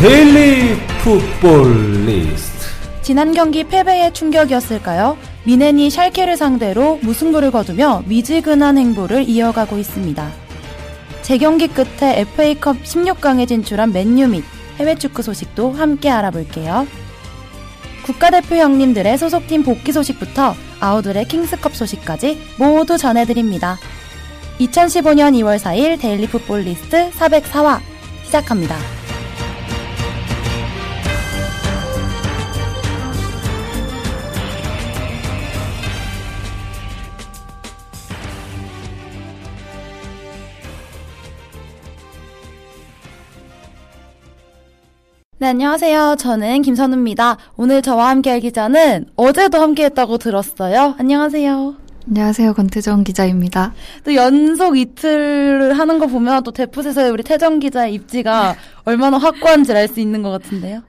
데일리 풋볼 리스트 지난 경기 패배의 충격이었을까요? 뮌헨이 샬케를 상대로 무승부를 거두며 미지근한 행보를 이어가고 있습니다. 재경기 끝에 FA컵 16강에 진출한 맨유 및 해외 축구 소식도 함께 알아볼게요. 국가대표 형님들의 소속팀 복귀 소식부터 아우들의 킹스컵 소식까지 모두 전해드립니다. 2015년 2월 4일 데일리 풋볼 리스트 404화 시작합니다. 네, 안녕하세요. 저는 김선우입니다. 오늘 저와 함께 할 기자는 어제도 함께 했다고 들었어요. 안녕하세요. 안녕하세요. 권태정 기자입니다. 또 연속 이틀을 하는 거 보면 또 데프에서의 우리 태정 기자의 입지가 얼마나 확고한지 알 수 있는 것 같은데요.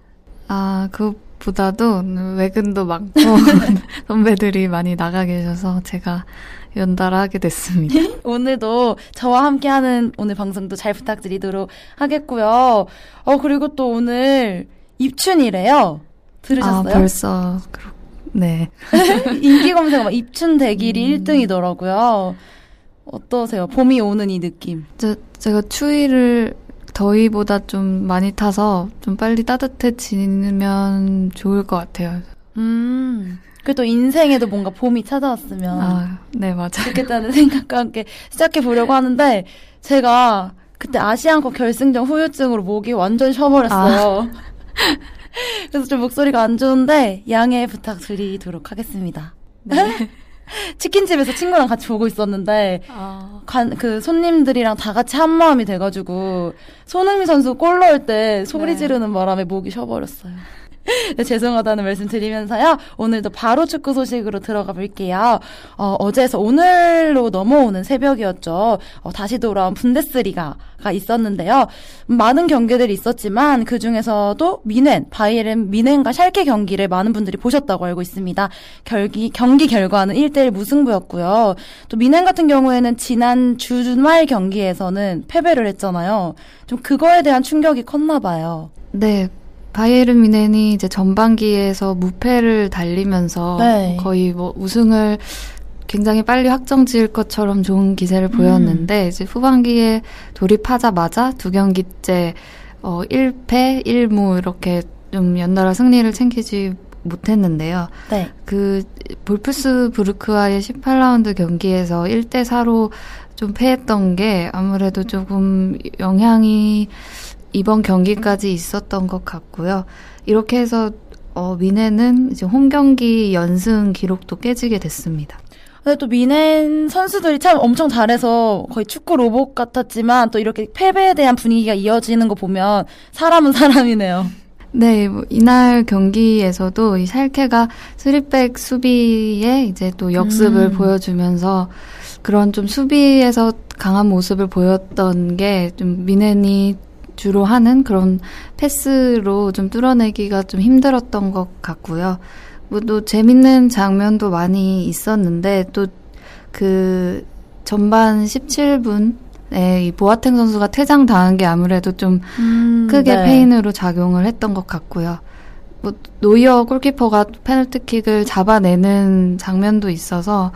아, 그 보다도 외근도 많고 선배들이 많이 나가 계셔서 제가 연달아 하게 됐습니다. 오늘도 저와 함께하는 오늘 방송도 잘 부탁드리도록 하겠고요. 어 그리고 또 오늘 입춘이래요. 들으셨어요? 아, 벌써 그렇 네. 인기 검색 막 입춘 대길이 음. 1등이더라고요. 어떠세요? 봄이 오는 이 느낌. 저, 제가 추위를 더위보다 좀 많이 타서 좀 빨리 따뜻해지면 좋을 것 같아요. 음. 그래도 인생에도 뭔가 봄이 찾아왔으면. 아, 네, 맞아요. 좋겠다는 생각과 함께 시작해 보려고 하는데, 제가 그때 아시안컵 결승전 후유증으로 목이 완전 쉬어버렸어요. 아. 그래서 좀 목소리가 안 좋은데, 양해 부탁드리도록 하겠습니다. 네. 치킨집에서 친구랑 같이 보고 있었는데, 아. 관, 그 손님들이랑 다 같이 한 마음이 돼가지고, 손흥민 선수 골 넣을 때 소리 네. 지르는 바람에 목이 쉬어버렸어요. 네, 죄송하다는 말씀 드리면서요. 오늘도 바로 축구 소식으로 들어가 볼게요. 어, 어제에서 오늘로 넘어오는 새벽이었죠. 어, 다시 돌아온 분데스리가가 있었는데요. 많은 경기들이 있었지만 그 중에서도 미넨, 바이에른 미넨과 샬케 경기를 많은 분들이 보셨다고 알고 있습니다. 경기, 경기 결과는 1대1 무승부였고요. 또 미넨 같은 경우에는 지난 주말 경기에서는 패배를 했잖아요. 좀 그거에 대한 충격이 컸나 봐요. 네, 바이에른 미넨이 이제 전반기에서 무패를 달리면서 네. 거의 뭐 우승을 굉장히 빨리 확정 지을 것처럼 좋은 기세를 음. 보였는데 음. 이제 후반기에 돌입하자마자 두 경기째 어 1패 1무 이렇게 좀 연달아 승리를 챙기지 못했는데요. 네. 그 볼프스 부르크와의 18라운드 경기에서 1대 4로 좀 패했던 게 아무래도 조금 영향이 이번 경기까지 있었던 것 같고요. 이렇게 해서 어, 미네는 이제 홈 경기 연승 기록도 깨지게 됐습니다. 근데 또 미넨 선수들이 참 엄청 잘해서 거의 축구 로봇 같았지만 또 이렇게 패배에 대한 분위기가 이어지는 거 보면 사람은 사람이네요. 네, 뭐 이날 경기에서도 이 살케가 스리백 수비에 이제 또 역습을 음. 보여주면서 그런 좀 수비에서 강한 모습을 보였던 게 좀 미넨이 주로 하는 그런 패스로 좀 뚫어내기가 좀 힘들었던 것 같고요. 뭐또 재밌는 장면도 많이 있었는데 또 그 전반 17분 이 보아탱 선수가 퇴장당한 게 아무래도 좀 음, 크게 네. 페인으로 작용을 했던 것 같고요. 뭐 노이어 골키퍼가 페널티킥을 잡아내는 장면도 있어서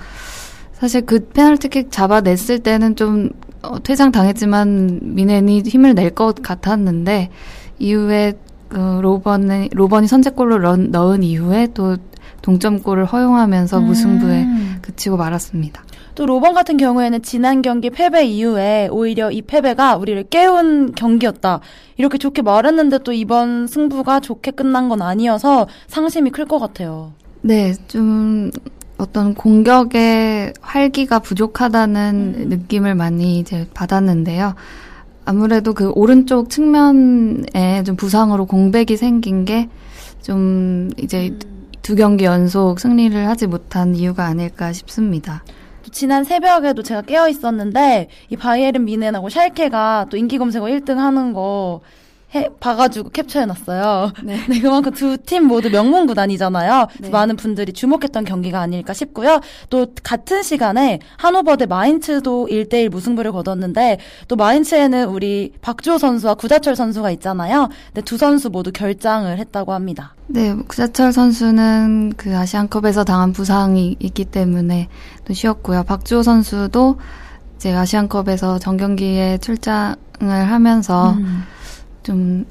사실 그 페널티킥 잡아냈을 때는 좀 어, 퇴장 당했지만 미넨이 힘을 낼 것 같았는데 이후에 그 로번이 로번이 선제골로 런, 넣은 이후에 또 동점골을 허용하면서 음. 무승부에 그치고 말았습니다. 또 로번 같은 경우에는 지난 경기 패배 이후에 오히려 이 패배가 우리를 깨운 경기였다. 이렇게 좋게 말했는데 또 이번 승부가 좋게 끝난 건 아니어서 상심이 클 것 같아요. 네, 좀 어, 어떤 공격의 활기가 부족하다는 음. 느낌을 많이 이제 받았는데요. 아무래도 그 오른쪽 측면에 좀 부상으로 공백이 생긴 게 좀 이제 음. 두 경기 연속 승리를 하지 못한 이유가 아닐까 싶습니다. 또 지난 새벽에도 제가 깨어 있었는데 이 바이에른 미넨하고 샬케가 또 인기 검색어 1등 하는 거 해, 봐가지고 캡처해놨어요. 네. 네, 그만큼 두 팀 모두 명문 구단이잖아요. 네. 많은 분들이 주목했던 경기가 아닐까 싶고요. 또 같은 시간에 하노버 대 마인츠도 1대1 무승부를 거뒀는데 또 마인츠에는 우리 박주호 선수와 구자철 선수가 있잖아요. 근데 두 선수 모두 결장을 했다고 합니다. 네, 구자철 선수는 그 아시안컵에서 당한 부상이 있기 때문에 또 쉬었고요. 박주호 선수도 이제 아시안컵에서 정경기에 출장을 하면서 음. 좀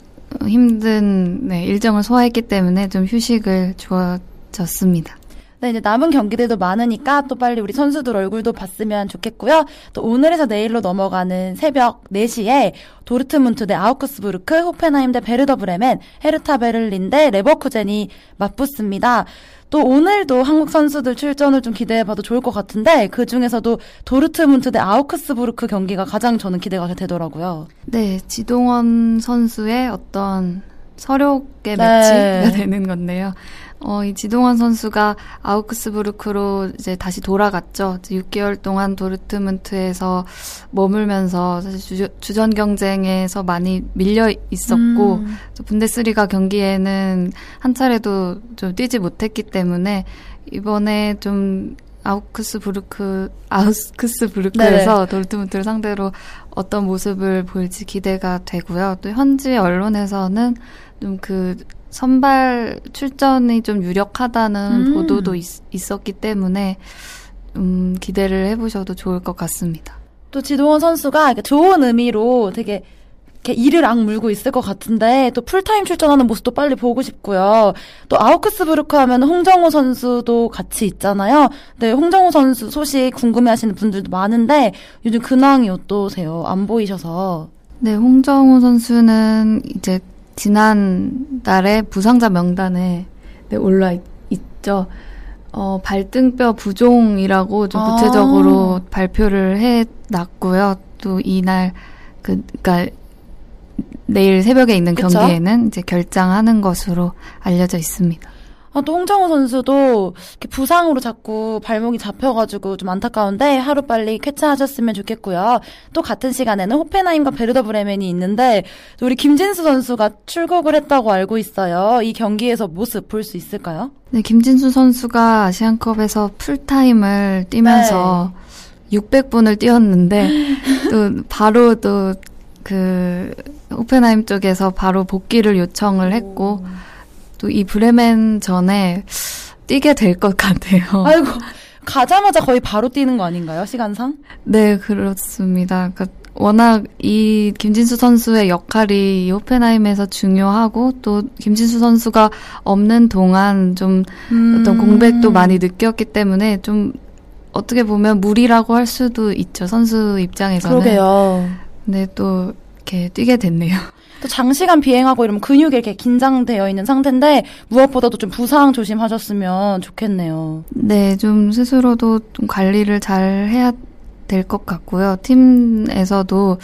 힘든 네, 일정을 소화했기 때문에 좀 휴식을 주어졌습니다. 네, 이제 남은 경기들도 많으니까 또 빨리 우리 선수들 얼굴도 봤으면 좋겠고요. 또 오늘에서 내일로 넘어가는 새벽 4시에 도르트문트 대 아우크스부르크, 호펜하임 대 베르더 브레멘, 헤르타 베를린 대 레버쿠젠이 맞붙습니다. 또 오늘도 한국 선수들 출전을 좀 기대해봐도 좋을 것 같은데 그 중에서도 도르트문트 대 아우크스부르크 경기가 가장 저는 기대가 되더라고요. 네, 지동원 선수의 어떤 서력의 네. 매치가 되는 건데요. 어, 이 지동원 선수가 아우크스부르크로 이제 다시 돌아갔죠. 이제 6개월 동안 도르트문트에서 머물면서 사실 주저, 주전 경쟁에서 많이 밀려 있었고 음. 또 분데스리가 경기에는 한 차례도 좀 뛰지 못했기 때문에 이번에 좀 아우크스부르크 아우크스부르크에서 도르트문트를 상대로 어떤 모습을 보일지 기대가 되고요. 또 현지 언론에서는 좀 그 선발 출전이 좀 유력하다는 음. 보도도 있, 있었기 때문에 음, 기대를 해보셔도 좋을 것 같습니다. 또 지동원 선수가 좋은 의미로 되게 이렇게 이를 악물고 있을 것 같은데 또 풀타임 출전하는 모습도 빨리 보고 싶고요. 또 아우크스부르크 하면 홍정호 선수도 같이 있잖아요. 네, 홍정호 선수 소식 궁금해하시는 분들도 많은데 요즘 근황이 어떠세요? 안 보이셔서. 네, 홍정호 선수는 이제 지난달에 부상자 명단에 네, 올라 있, 있죠. 어, 발등뼈 부종이라고 좀 아. 구체적으로 발표를 해 놨고요. 또 이날 그 그러니까 내일 새벽에 있는 그쵸? 경기에는 이제 결장하는 것으로 알려져 있습니다. 아, 또 홍정호 선수도 부상으로 자꾸 발목이 잡혀가지고 좀 안타까운데 하루빨리 쾌차하셨으면 좋겠고요. 또 같은 시간에는 호펜하임과 베르더 브레멘이 있는데 또 우리 김진수 선수가 출국을 했다고 알고 있어요. 이 경기에서 모습 볼 수 있을까요? 네, 김진수 선수가 아시안컵에서 풀타임을 뛰면서 네. 600분을 뛰었는데 또 바로 또그 호펜하임 쪽에서 바로 복귀를 요청을 했고 또 이 브레멘 전에 뛰게 될 것 같아요. 아이고 가자마자 거의 바로 뛰는 거 아닌가요? 시간상? 네, 그렇습니다. 그러니까 워낙 이 김진수 선수의 역할이 이 호펜하임에서 중요하고 또 김진수 선수가 없는 동안 좀 음. 어떤 공백도 많이 느꼈기 때문에 좀 어떻게 보면 무리라고 할 수도 있죠. 선수 입장에서는. 그러게요. 근데 또 이렇게 뛰게 됐네요. 또 장시간 비행하고 이러면 근육이 이렇게 긴장되어 있는 상태인데 무엇보다도 좀 부상 조심하셨으면 좋겠네요. 네, 좀 스스로도 좀 관리를 잘 해야 될 것 같고요. 팀에서도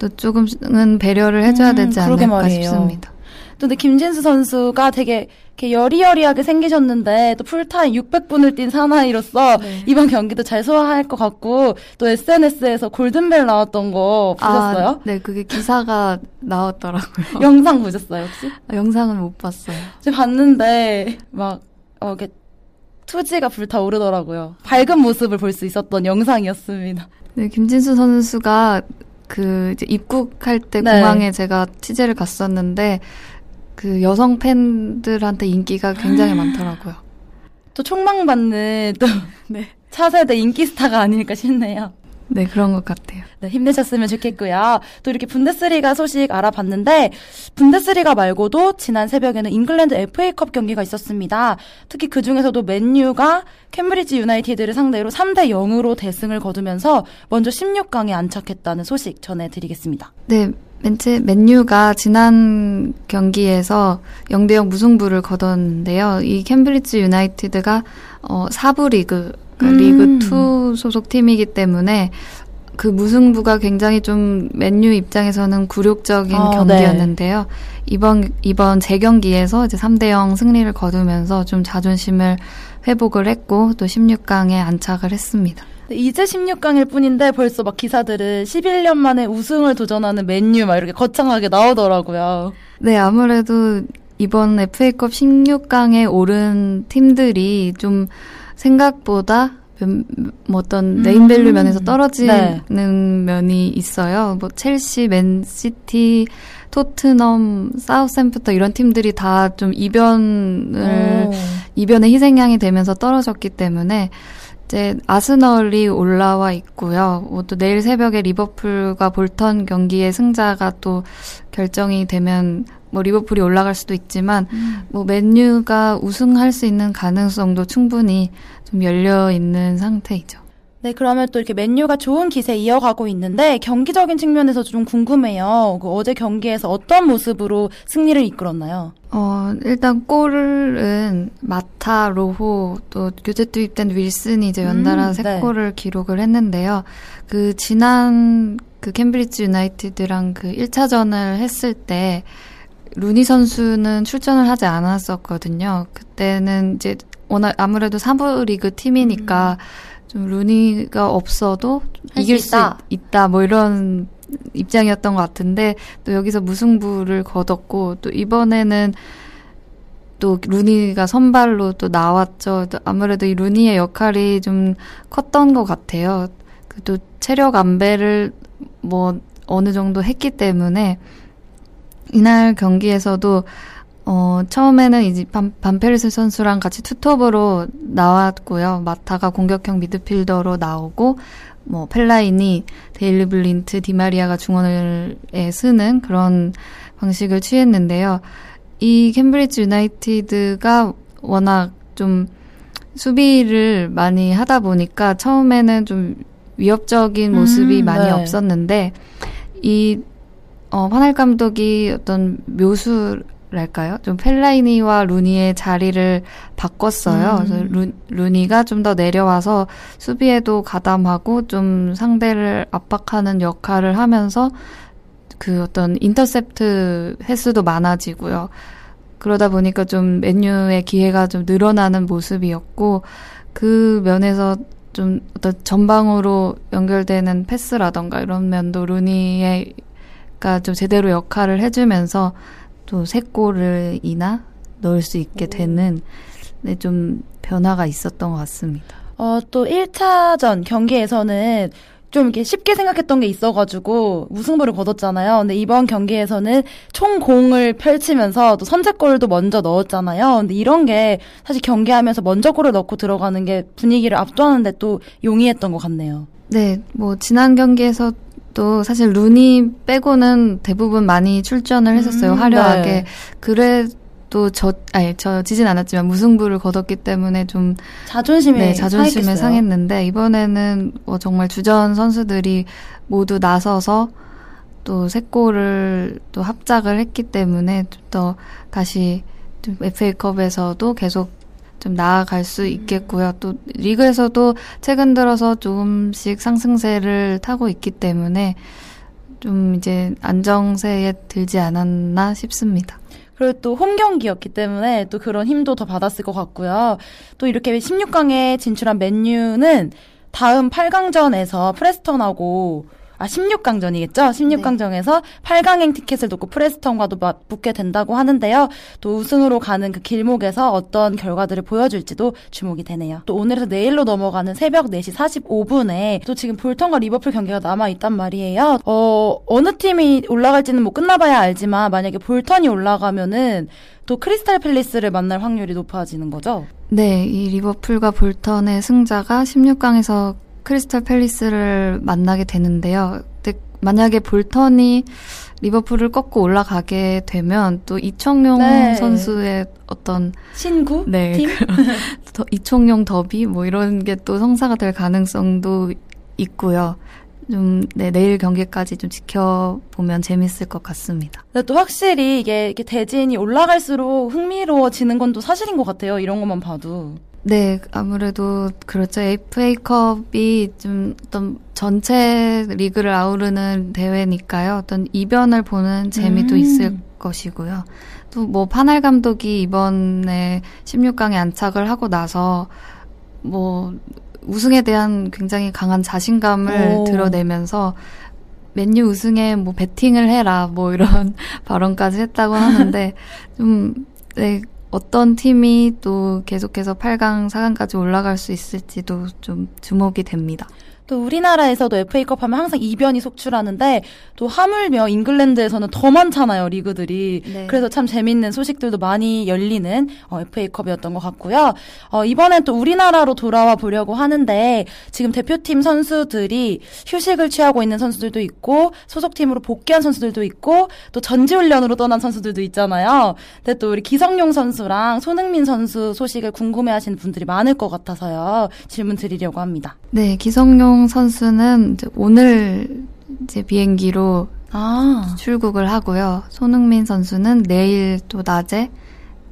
또 조금은 배려를 해줘야 음, 되지 그러게 않을까. 싶습니다. 또 근데 김진수 선수가 되게 이렇게 여리여리하게 생기셨는데 또 풀타임 600분을 뛴 사나이로서 네. 이번 경기도 잘 소화할 것 같고 또 SNS에서 골든벨 나왔던 거 보셨어요? 아, 네, 그게 기사가 나왔더라고요. 영상 보셨어요 혹시? 아, 영상은 못 봤어요. 제가 봤는데 막 어, 이렇게 투지가 불타오르더라고요. 밝은 모습을 볼 수 있었던 영상이었습니다. 네, 김진수 선수가 그 이제 입국할 때 네. 공항에 제가 취재를 갔었는데 그 여성 팬들한테 인기가 굉장히 많더라고요. 또 총망받는 또 네. 차세대 인기 스타가 아닐까 싶네요. 네, 그런 것 같아요. 네, 힘내셨으면 좋겠고요. 또 이렇게 분데스리가 소식 알아봤는데 분데스리가 말고도 지난 새벽에는 잉글랜드 FA컵 경기가 있었습니다. 특히 그 중에서도 맨유가 캠브리지 유나이티드를 상대로 3대 0으로 대승을 거두면서 먼저 16강에 안착했다는 소식 전해드리겠습니다. 네, 맨체 맨유가 지난 경기에서 0대0 무승부를 거뒀는데요. 이 캠브리지 유나이티드가 어 4부 리그 그러니까 음. 리그 2 소속 팀이기 때문에 그 무승부가 굉장히 좀 맨유 입장에서는 굴욕적인 아, 경기였는데요. 이번 이번 재경기에서 이제 3대 0 승리를 거두면서 좀 자존심을 회복을 했고 또 16강에 안착을 했습니다. 이제 16강일 뿐인데 벌써 막 기사들은 11년 만에 우승을 도전하는 맨유 막 이렇게 거창하게 나오더라고요. 네, 아무래도 이번 FA컵 16강에 오른 팀들이 좀 생각보다 몇- 뭐 어떤 네임밸류 음. 면에서 떨어지는 네. 면이 있어요. 뭐 첼시, 맨시티, 토트넘, 사우샘프턴 이런 팀들이 다 좀 이변을 오. 이변의 희생양이 되면서 떨어졌기 때문에 이제 아스널이 올라와 있고요. 뭐 또 내일 새벽에 리버풀과 볼턴 경기의 승자가 또 결정이 되면 뭐 리버풀이 올라갈 수도 있지만 뭐 맨유가 우승할 수 있는 가능성도 충분히 좀 열려 있는 상태이죠. 네, 그러면 또 이렇게 맨유가 좋은 기세 이어가고 있는데 경기적인 측면에서 좀 궁금해요. 그 어제 경기에서 어떤 모습으로 승리를 이끌었나요? 어, 일단 골은 마타, 로호, 또 교체 투입된 윌슨이 이제 연달아 음, 세 네. 골을 기록을 했는데요. 그 지난 그 캠브리지 유나이티드랑 그 1차전을 했을 때 루니 선수는 출전을 하지 않았었거든요. 그때는 이제 워낙 아무래도 사부 리그 팀이니까 좀 루니가 없어도 이길 수 있다. 있- 있다 뭐 이런 입장이었던 것 같은데 또 여기서 무승부를 거뒀고 또 이번에는 또 루니가 선발로 또 나왔죠. 또 아무래도 이 루니의 역할이 좀 컸던 것 같아요. 그또 체력 안배를 뭐 어느 정도 했기 때문에 이날 경기에서도 어 처음에는 이제 반, 반페르시 선수랑 같이 투톱으로 나왔고요. 마타가 공격형 미드필더로 나오고 뭐 펠라이니 데일리 블린트, 디마리아가 중원을 에 쓰는 그런 방식을 취했는데요. 이 캠브리지 유나이티드가 워낙 좀 수비를 많이 하다 보니까 처음에는 좀 위협적인 모습이 음, 많이 네. 없었는데 이 어, 판할 감독이 어떤 묘수 랄까요? 좀 펠라이니와 루니의 자리를 바꿨어요. 음. 그래서 루, 루니가 좀 더 내려와서 수비에도 가담하고 좀 상대를 압박하는 역할을 하면서 그 어떤 인터셉트 횟수도 많아지고요. 그러다 보니까 좀 맨유의 기회가 좀 늘어나는 모습이었고 그 면에서 좀 어떤 전방으로 연결되는 패스라던가 이런 면도 루니가 좀 제대로 역할을 해주면서 또세 골을 이나 넣을 수 있게 되는 네, 좀 변화가 있었던 것 같습니다. 어, 또 1차전 경기에서는 좀 이렇게 쉽게 생각했던 게 있어가지고 무승부를 거뒀잖아요. 근데 이번 경기에서는 총 공을 펼치면서 또 선제골도 먼저 넣었잖아요. 근데 이런 게 사실 경기하면서 먼저 골을 넣고 들어가는 게 분위기를 압도하는데 또 용이했던 것 같네요. 네, 뭐 지난 경기에서 또 사실 루니 빼고는 대부분 많이 출전을 했었어요. 음, 화려하게. 네. 그래도 저 아니 저 지진 않았지만 무승부를 거뒀기 때문에 좀 자존심이 네, 자존심에 상했겠어요. 상했는데 이번에는 뭐 정말 주전 선수들이 모두 나서서 또 세 골을 또 합작을 했기 때문에 좀 더 다시 좀 FA컵에서도 계속 좀 나아갈 수 있겠고요. 또 리그에서도 최근 들어서 조금씩 상승세를 타고 있기 때문에 좀 이제 안정세에 들지 않았나 싶습니다. 그리고 또 홈 경기였기 때문에 또 그런 힘도 더 받았을 것 같고요. 또 이렇게 16강에 진출한 맨유는 다음 8강전에서 프레스턴하고 아 16강전이겠죠? 16강전에서 8강행 티켓을 놓고 프레스턴과도 맞붙게 된다고 하는데요. 또 우승으로 가는 그 길목에서 어떤 결과들을 보여줄지도 주목이 되네요. 또 오늘에서 내일로 넘어가는 새벽 4시 45분에 또 지금 볼턴과 리버풀 경기가 남아 있단 말이에요. 어 어느 팀이 올라갈지는 뭐 끝나봐야 알지만 만약에 볼턴이 올라가면은 또 크리스탈 팰리스를 만날 확률이 높아지는 거죠. 네, 이 리버풀과 볼턴의 승자가 16강에서 크리스탈 팰리스를 만나게 되는데요. 만약에 볼턴이 리버풀을 꺾고 올라가게 되면 또 이청용 네. 선수의 어떤 신구 네, 팀 더- 이청용 더비 뭐 이런 게 또 성사가 될 가능성도 있고요. 좀 네, 내일 경기까지 좀 지켜보면 재밌을 것 같습니다. 근데 또 확실히 이게, 이게 대진이 올라갈수록 흥미로워지는 건 또 사실인 것 같아요. 이런 것만 봐도. 네, 아무래도 그렇죠. FA컵이 좀 어떤 전체 리그를 아우르는 대회니까요. 어떤 이변을 보는 재미도 음. 있을 것이고요. 또 뭐 파날 감독이 이번에 16강에 안착을 하고 나서 뭐 우승에 대한 굉장히 강한 자신감을 오. 드러내면서 맨유 우승에 뭐 베팅을 해라 뭐 이런 발언까지 했다고 하는데 좀 네, 어떤 팀이 또 계속해서 8강, 4강까지 올라갈 수 있을지도 좀 주목이 됩니다. 또 우리나라에서도 FA컵 하면 항상 이변이 속출하는데 또 하물며 잉글랜드에서는 더 많잖아요 리그들이 네. 그래서 참 재밌는 소식들도 많이 열리는 어, FA컵이었던 것 같고요 어, 이번엔 또 우리나라로 돌아와 보려고 하는데 지금 대표팀 선수들이 휴식을 취하고 있는 선수들도 있고 소속팀으로 복귀한 선수들도 있고 또 전지훈련으로 떠난 선수들도 있잖아요 근데 또 우리 기성용 선수랑 손흥민 선수 소식을 궁금해하시는 분들이 많을 것 같아서요 질문 드리려고 합니다. 네, 기성용 선수는 이제 오늘 이제 비행기로 아. 출국을 하고요. 손흥민 선수는 내일 또 낮에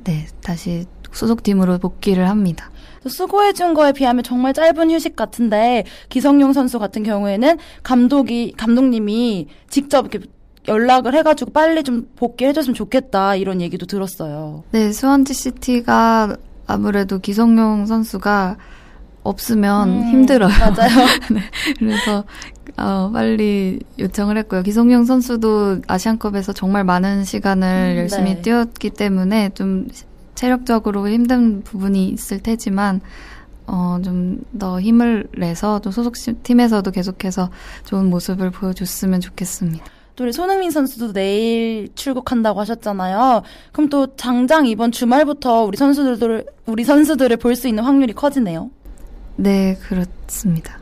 네, 다시 소속팀으로 복귀를 합니다. 또 수고해준 거에 비하면 정말 짧은 휴식 같은데 기성용 선수 같은 경우에는 감독이 감독님이 직접 이렇게 연락을 해가지고 빨리 좀 복귀해줬으면 좋겠다 이런 얘기도 들었어요. 네, 스완지 시티가 아무래도 기성용 선수가 없으면 음, 힘들어요. 맞아요. 그래서 어, 빨리 요청을 했고요. 기성용 선수도 아시안컵에서 정말 많은 시간을 음, 열심히 네. 뛰었기 때문에 좀 체력적으로 힘든 부분이 있을 테지만 어, 좀 더 힘을 내서 또 소속 팀에서도 계속해서 좋은 모습을 보여줬으면 좋겠습니다. 또 우리 손흥민 선수도 내일 출국한다고 하셨잖아요. 그럼 또 당장 이번 주말부터 우리 선수들을 우리 선수들을 볼 수 있는 확률이 커지네요. 네, 그렇습니다.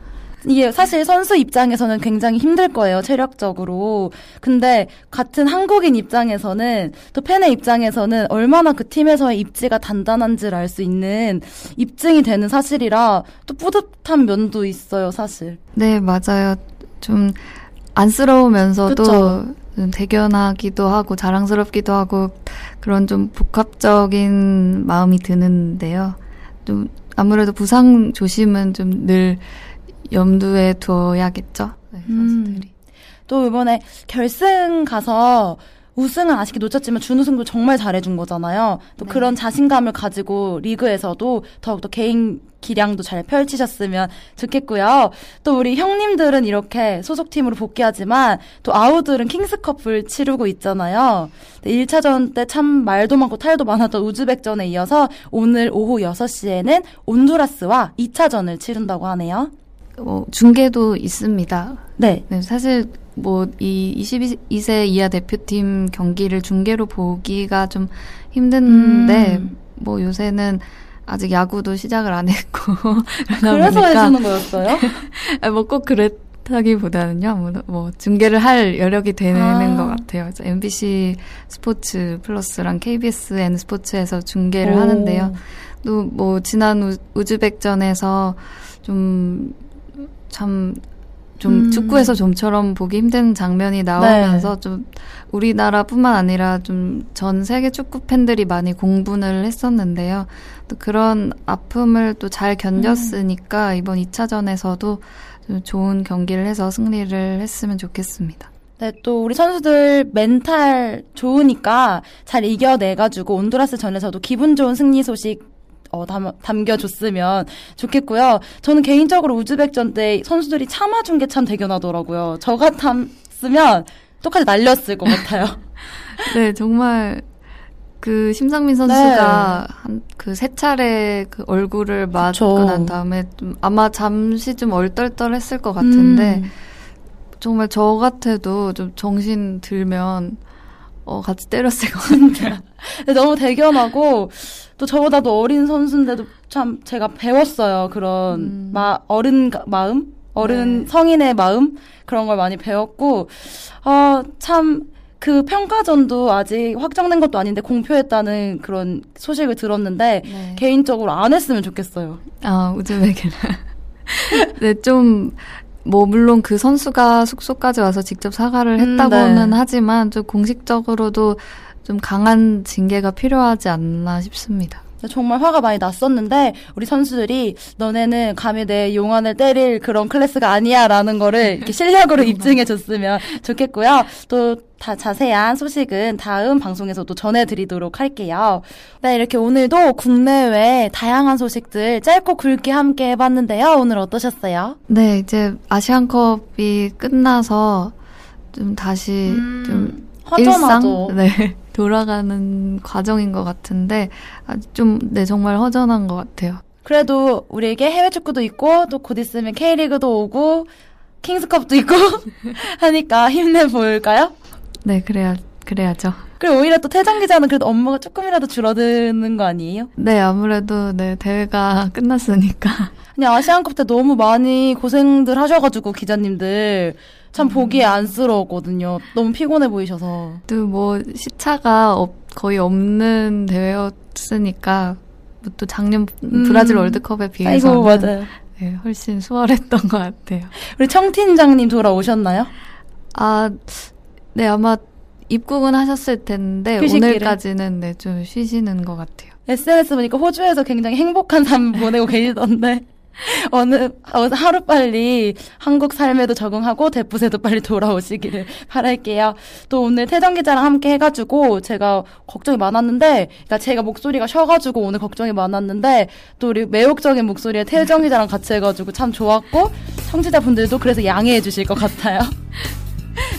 이게 사실 선수 입장에서는 굉장히 힘들 거예요, 체력적으로. 근데 같은 한국인 입장에서는 또 팬의 입장에서는 얼마나 그 팀에서의 입지가 단단한지를 알 수 있는 입증이 되는 사실이라 또 뿌듯한 면도 있어요, 사실. 네, 맞아요. 좀 안쓰러우면서도 그쵸. 좀 대견하기도 하고 자랑스럽기도 하고 그런 좀 복합적인 마음이 드는데요. 좀 아무래도 부상 조심은 좀 늘 염두에 두어야겠죠. 네, 선수들이. 또 이번에 결승 가서 우승은 아쉽게 놓쳤지만 준우승도 정말 잘해준 거잖아요. 또 그런 자신감을 가지고 리그에서도 더욱더 개인 기량도 잘 펼치셨으면 좋겠고요. 또 우리 형님들은 이렇게 소속팀으로 복귀하지만 또 아우들은 킹스컵을 치르고 있잖아요. 1차전 때 참 말도 많고 탈도 많았던 우즈벡전에 이어서 오늘 오후 6시에는 온두라스와 2차전을 치른다고 하네요. 어, 중계도 있습니다. 네. 네, 사실 뭐 이 22세 이하 대표팀 경기를 중계로 보기가 좀 힘든데 음. 뭐 요새는 아직 야구도 시작을 안 했고 그래서 보니까 해주는 거였어요? 뭐 꼭 그랬다기보다는요. 뭐, 뭐 중계를 할 여력이 되는 아. 것 같아요. MBC 스포츠 플러스랑 KBSN 스포츠에서 중계를 오. 하는데요. 또 뭐 지난 우, 우즈벡전에서 좀 참좀 음. 축구에서 좀처럼 보기 힘든 장면이 나오면서 좀 우리나라뿐만 아니라 좀 전 세계 축구 팬들이 많이 공분을 했었는데요. 또 그런 아픔을 또 잘 견뎠으니까 이번 2차전에서도 좀 좋은 경기를 해서 승리를 했으면 좋겠습니다. 네, 또 우리 선수들 멘탈 좋으니까 잘 이겨내가지고 온두라스 전에서도 기분 좋은 승리 소식 어, 담, 담겨줬으면 좋겠고요. 저는 개인적으로 우즈벡전 때 선수들이 참아준 게 참 대견하더라고요. 저 같았으면 똑같이 날렸을 것 같아요. 네, 정말 그 심상민 선수가 한그 세 차례 그 얼굴을 맞고 그쵸. 난 다음에 좀 아마 잠시 좀 얼떨떨했을 것 같은데 음. 정말 저 같아도 좀 정신 들면 어 같이 때렸을 것 같아요. 너무 대견하고 또 저보다도 어린 선수인데도 참 제가 배웠어요. 그런 음. 마 어른 가- 마음, 어른 네. 성인의 마음 그런 걸 많이 배웠고 어 참 그 평가전도 아직 확정된 것도 아닌데 공표했다는 그런 소식을 들었는데 네. 개인적으로 안 했으면 좋겠어요. 아 우즈벡이라. 네, 좀 뭐 물론 그 선수가 숙소까지 와서 직접 사과를 음, 했다고는 네. 하지만 좀 공식적으로도 좀 강한 징계가 필요하지 않나 싶습니다. 정말 화가 많이 났었는데 우리 선수들이 너네는 감히 내 용안을 때릴 그런 클래스가 아니야라는 거를 이렇게 실력으로 입증해 줬으면 좋겠고요. 또 다 자세한 소식은 다음 방송에서도 전해드리도록 할게요. 네, 이렇게 오늘도 국내외 다양한 소식들 짧고 굵게 함께 해봤는데요. 오늘 어떠셨어요? 네, 이제 아시안컵이 끝나서 좀 다시 음, 좀 허전하죠. 일상 네, 돌아가는 과정인 것 같은데 아주 좀 네, 정말 허전한 것 같아요. 그래도 우리에게 해외 축구도 있고 또 곧 있으면 K리그도 오고 킹스컵도 있고 하니까 힘내볼까요? 네, 그래야 그래야죠. 그리고 오히려 또 태장 기자는 그래도 업무가 조금이라도 줄어드는 거 아니에요? 네, 아무래도 네, 대회가 끝났으니까. 그냥 아시안컵 때 너무 많이 고생들 하셔가지고 기자님들 참 보기에 안쓰러웠거든요. 너무 피곤해 보이셔서. 또 뭐 시차가 없- 거의 없는 대회였으니까 뭐또 작년 브라질 음. 월드컵에 비해서 아이고 맞아요. 네, 훨씬 수월했던 것 같아요. 우리 청 팀장님 돌아오셨나요? 아, 네 아마 입국은 하셨을 텐데 휴식기를? 오늘까지는 네, 좀 쉬시는 것 같아요. SNS 보니까 호주에서 굉장히 행복한 삶 보내고 계시던데. 어느, 어, 하루 빨리 한국 삶에도 적응하고 대푸세도 빨리 돌아오시기를 바랄게요. 또 오늘 태정 기자랑 함께 해가지고 제가 걱정이 많았는데, 그러니까 제가 목소리가 쉬어가지고 오늘 걱정이 많았는데, 또 우리 매혹적인 목소리에 태정 기자랑 같이 해가지고 참 좋았고, 청취자분들도 그래서 양해해 주실 것 같아요.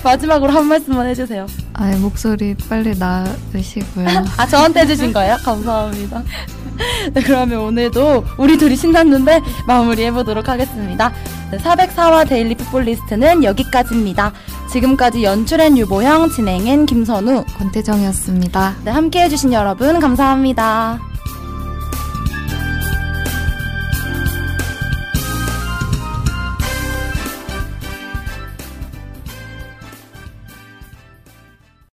마지막으로 한 말씀만 해주세요. 아, 목소리 빨리 나으시고요. 아, 저한테 해주신 거예요? 감사합니다. 네, 그러면 오늘도 우리 둘이 신났는데 마무리해보도록 하겠습니다. 네, 404화 데일리 풋볼 리스트는 여기까지입니다. 지금까지 연출엔 유보형, 진행엔 김선우. 권태정이었습니다. 네, 함께 해주신 여러분 감사합니다.